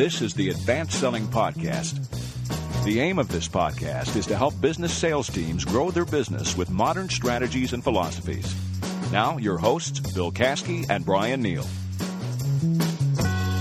This is the Advanced Selling Podcast. The aim of this podcast is to help business sales teams grow their business with modern strategies and philosophies. Now, your hosts, Bill Caskey and Bryan Neale.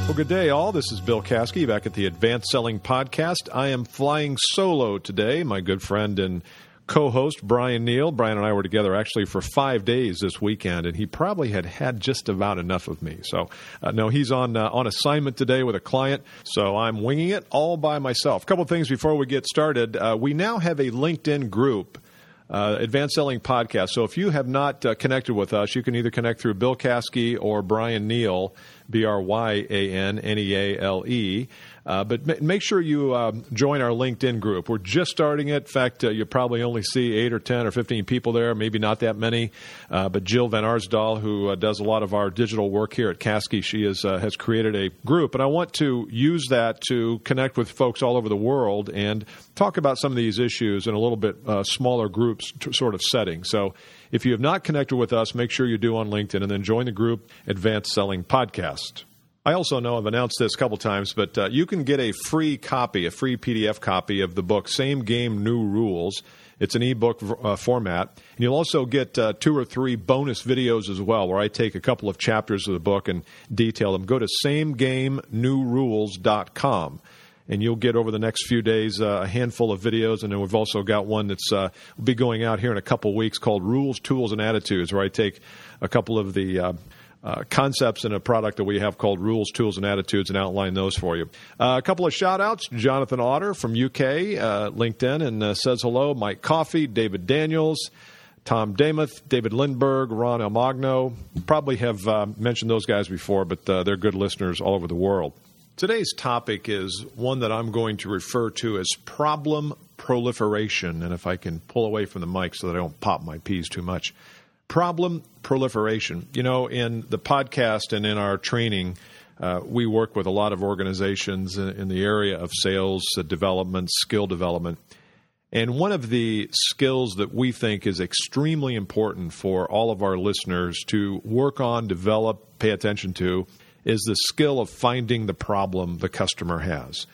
Well, good day, all. This is Bill Caskey back at the Advanced Selling Podcast. I am flying solo today. My good friend and co host, Bryan Neale. Bryan and I were together actually for five days this weekend, and he probably had had just about enough of me. So, uh, no, he's on, uh, on assignment today with a client, so I'm winging it all by myself. A couple things before we get started. Uh, we now have a LinkedIn group. Uh, Advanced Selling Podcast. So if you have not uh, connected with us, you can either connect through Bill Caskey or Bryan Neale, B R Y A N N E A L E. Uh, but m- make sure you um, join our LinkedIn group. We're just starting it. In fact, uh, you probably only see eight or 10 or 15 people there, maybe not that many. Uh, but Jill Van Arsdal, who does a lot of our digital work here at Caskey, she is, has created a group. And I want to use that to connect with folks all over the world and talk about some of these issues in a little bit smaller groups t- sort of setting. So if you have not connected with us, make sure you do on LinkedIn and then join the group Advanced Selling Podcast. I also know I've announced this a couple times, but uh, you can get a free copy, a free PDF copy of the book Same Game, New Rules. It's an ebook uh, format. And you'll also get uh, two or three bonus videos as well, where I take a couple of chapters of the book and detail them. Go to samegamenewrules.com. And you'll get over the next few days uh, a handful of videos, and then we've also got one that's uh, will be going out here in a couple weeks called "Rules, Tools, and Attitudes," where I take a couple of the uh, concepts in a product that we have called Rules, Tools, and Attitudes and outline those for you. Uh, a couple of shout outs Jonathan Otter from UK, uh, LinkedIn, and uh, says hello. Mike Coffey, David Daniels. Tom Damuth, David Lindberg, Ron Almagno. Probably have uh, mentioned those guys before, but they're good listeners all over the world. Today's topic is one that I'm going to refer to as problem proliferation. And if I can pull away from the mic so that I don't pop my peas too much. Problem proliferation. You know, in the podcast and in our training, uh, we work with a lot of organizations in, the area of sales uh, development, skill development. And one of the skills that we think is extremely important for all of our listeners to work on, develop, pay attention to is the skill of finding the problem the customer has.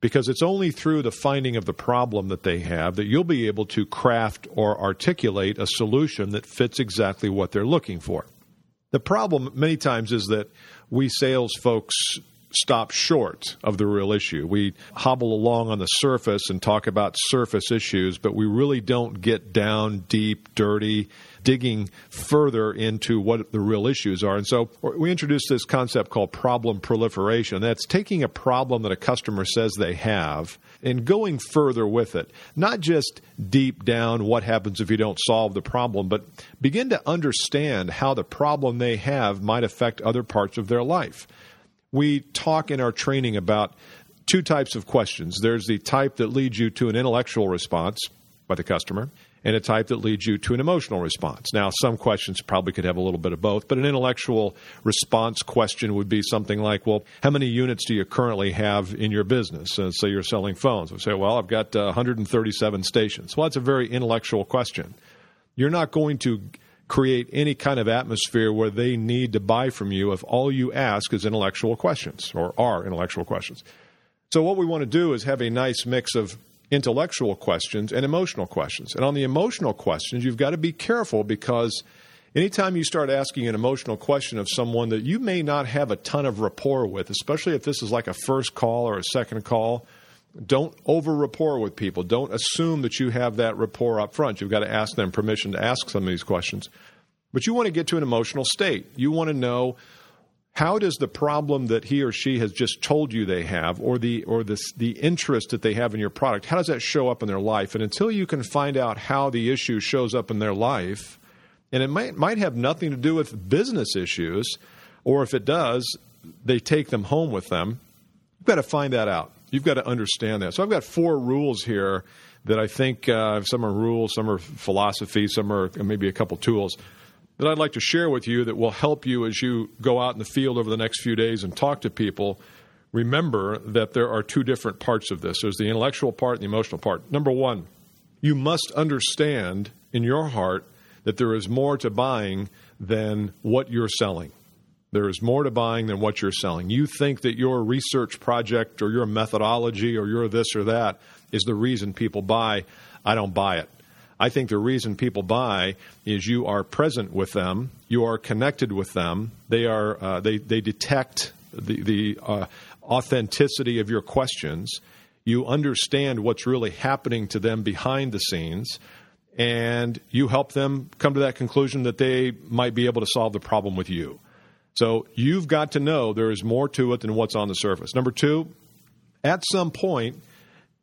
Because it's only through the finding of the problem that they have that you'll be able to craft or articulate a solution that fits exactly what they're looking for. The problem many times is that we sales folks stop short of the real issue. We hobble along on the surface and talk about surface issues, but we really don't get down deep, dirty, digging further into what the real issues are. And so we introduced this concept called problem proliferation. That's taking a problem that a customer says they have and going further with it. Not just deep down what happens if you don't solve the problem, but begin to understand how the problem they have might affect other parts of their life we talk in our training about two types of questions. There's the type that leads you to an intellectual response by the customer, and a type that leads you to an emotional response. Now, some questions probably could have a little bit of both, but an intellectual response question would be something like, well, how many units do you currently have in your business? Uh, say you're selling phones. We say, well, I've got uh, 137 stations. Well, that's a very intellectual question. You're not going to create any kind of atmosphere where they need to buy from you if all you ask is intellectual questions or are intellectual questions. So, what we want to do is have a nice mix of intellectual questions and emotional questions. And on the emotional questions, you've got to be careful because anytime you start asking an emotional question of someone that you may not have a ton of rapport with, especially if this is like a first call or a second call, don't over rapport with people. Don't assume that you have that rapport up front. You've got to ask them permission to ask some of these questions. But you want to get to an emotional state. You want to know how does the problem that he or she has just told you they have or the or the the interest that they have in your product how does that show up in their life and until you can find out how the issue shows up in their life and it might might have nothing to do with business issues or if it does they take them home with them you've got to find that out You've got to understand that. So I've got four rules here that I think uh, some are rules, some are philosophy, some are maybe a couple tools that I'd like to share with you that will help you as you go out in the field over the next few days and talk to people. Remember that there are two different parts of this there's the intellectual part and the emotional part. Number one, you must understand in your heart that there is more to buying than what you're selling. There is more to buying than what you're selling. You think that your research project or your methodology or your this or that is the reason people buy. I don't buy it. I think the reason people buy is you are present with them, you are connected with them, they are uh, they they detect the the uh, authenticity of your questions, you understand what's really happening to them behind the scenes, and you help them come to that conclusion that they might be able to solve the problem with you. So you've got to know there is more to it than what's on the surface. Number two, at some point,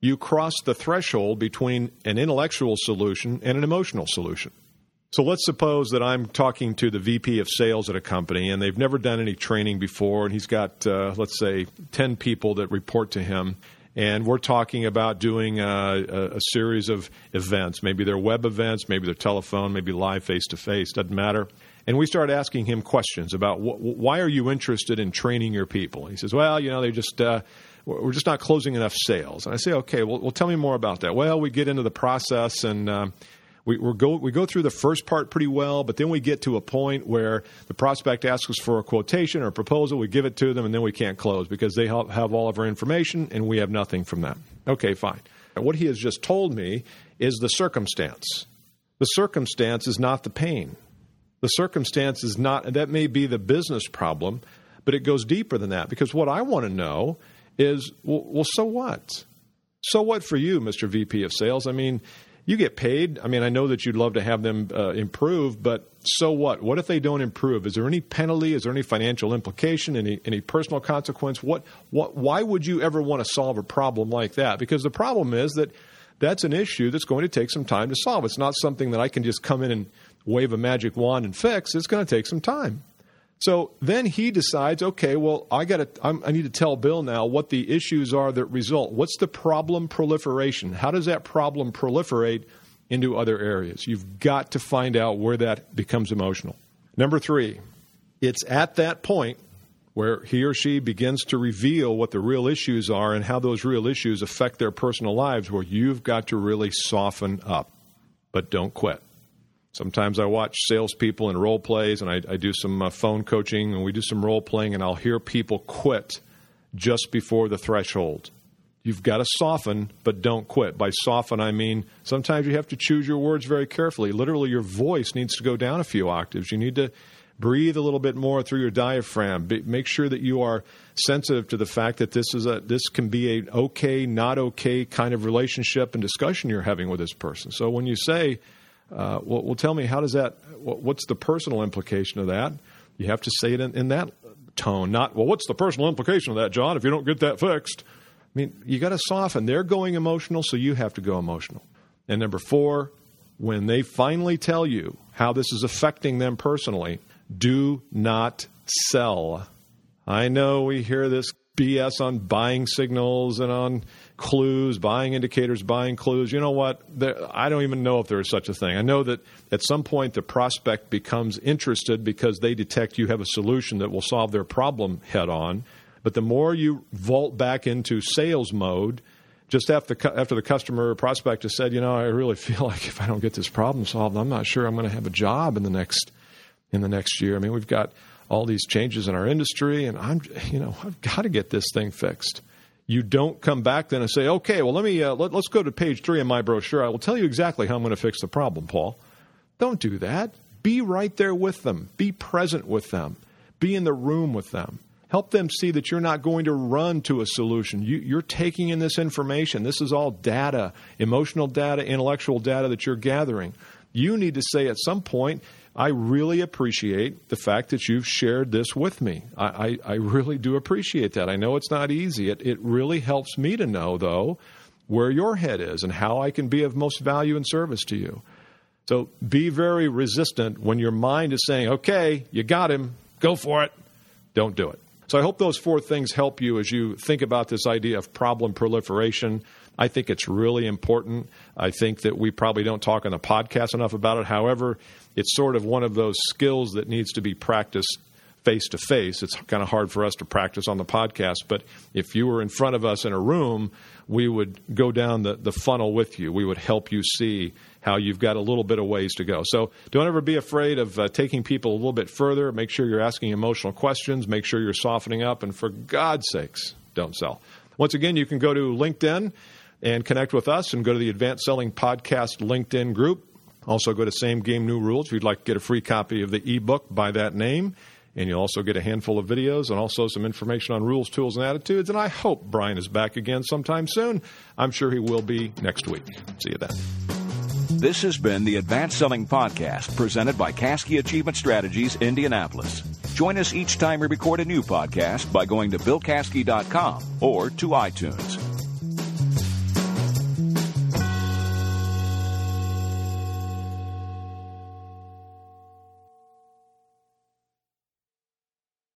you cross the threshold between an intellectual solution and an emotional solution. So let's suppose that I'm talking to the VP of sales at a company and they've never done any training before, and he's got, uh, let's say, 10 people that report to him. And we're talking about doing a, a, a series of events. Maybe they're web events, maybe they're telephone, maybe live face to face, doesn't matter. And we start asking him questions about wh- why are you interested in training your people? He says, well, you know, they just. Uh, we're just not closing enough sales. And I say, okay, well, well tell me more about that. Well, we get into the process and um, we, go we go through the first part pretty well, but then we get to a point where the prospect asks us for a quotation or a proposal. We give it to them, and then we can't close because they have all of our information and we have nothing from them. Okay, fine. And what he has just told me is the circumstance. The circumstance is not the pain. The circumstance is not that may be the business problem, but it goes deeper than that because what I want to know is well, well, so what? So what for you, Mr. VP of Sales? I mean, you get paid. I mean, I know that you'd love to have them uh, improve, but so what? What if they don't improve? Is there any penalty? Is there any financial implication? Any any personal consequence? What what? Why would you ever want to solve a problem like that? Because the problem is that that's an issue that's going to take some time to solve. It's not something that I can just come in and wave a magic wand and fix. It's going to take some time. So then he decides, okay, well, I got to, I need to tell Bill now what the issues are that result. What's the problem proliferation? How does that problem proliferate into other areas? You've got to find out where that becomes emotional. Number three, it's at that point where he or she begins to reveal what the real issues are and how those real issues affect their personal lives, where you've got to really soften up. But don't quit. Sometimes I watch salespeople in role plays, and I, I do some uh, phone coaching, and we do some role playing, and I'll hear people quit just before the threshold. You've got to soften, but don't quit. By soften, I mean sometimes you have to choose your words very carefully. Literally, your voice needs to go down a few octaves. You need to breathe a little bit more through your diaphragm. Be, make sure that you are sensitive to the fact that this is a this can be a okay, not okay kind of relationship and discussion you're having with this person. So when you say uh, well, well, tell me, how does that, what's the personal implication of that? You have to say it in, in that tone, not, well, what's the personal implication of that, John, if you don't get that fixed? I mean, you got to soften. They're going emotional, so you have to go emotional. And number four, when they finally tell you how this is affecting them personally, do not sell. I know we hear this BS on buying signals and on clues, buying indicators, buying clues. You know what? There, I don't even know if there is such a thing. I know that at some point the prospect becomes interested because they detect you have a solution that will solve their problem head on. But the more you vault back into sales mode, just after after the customer or prospect has said, you know, I really feel like if I don't get this problem solved, I'm not sure I'm going to have a job in the next in the next year. I mean, we've got all these changes in our industry, and I'm, you know, I've got to get this thing fixed. You don't come back then and say, okay, well, let me uh, let, let's go to page three of my brochure. I will tell you exactly how I'm going to fix the problem, Paul. Don't do that. Be right there with them. Be present with them. Be in the room with them. Help them see that you're not going to run to a solution. You, are taking in this information. This is all data, emotional data, intellectual data that you're gathering. You need to say at some point, I really appreciate the fact that you've shared this with me. I, I, I, really do appreciate that. I know it's not easy. It, it really helps me to know, though, where your head is and how I can be of most value and service to you. So be very resistant when your mind is saying, okay, you got him, go for it. Don't do it. So I hope those four things help you as you think about this idea of problem proliferation. I think it's really important. I think that we probably don't talk on the podcast enough about it. However, it's sort of one of those skills that needs to be practiced face to face. It's kind of hard for us to practice on the podcast, but if you were in front of us in a room, we would go down the, the funnel with you. We would help you see how you've got a little bit of ways to go. So don't ever be afraid of uh, taking people a little bit further. Make sure you're asking emotional questions. Make sure you're softening up. And for God's sakes, don't sell. Once again, you can go to LinkedIn and connect with us and go to the Advanced Selling Podcast LinkedIn group. Also, go to Same Game New Rules. If you'd like to get a free copy of the ebook by that name, and you'll also get a handful of videos and also some information on rules, tools, and attitudes. And I hope Bryan is back again sometime soon. I'm sure he will be next week. See you then. This has been the Advanced Selling Podcast presented by Caskey Achievement Strategies, Indianapolis. Join us each time we record a new podcast by going to BillCaskey.com or to iTunes.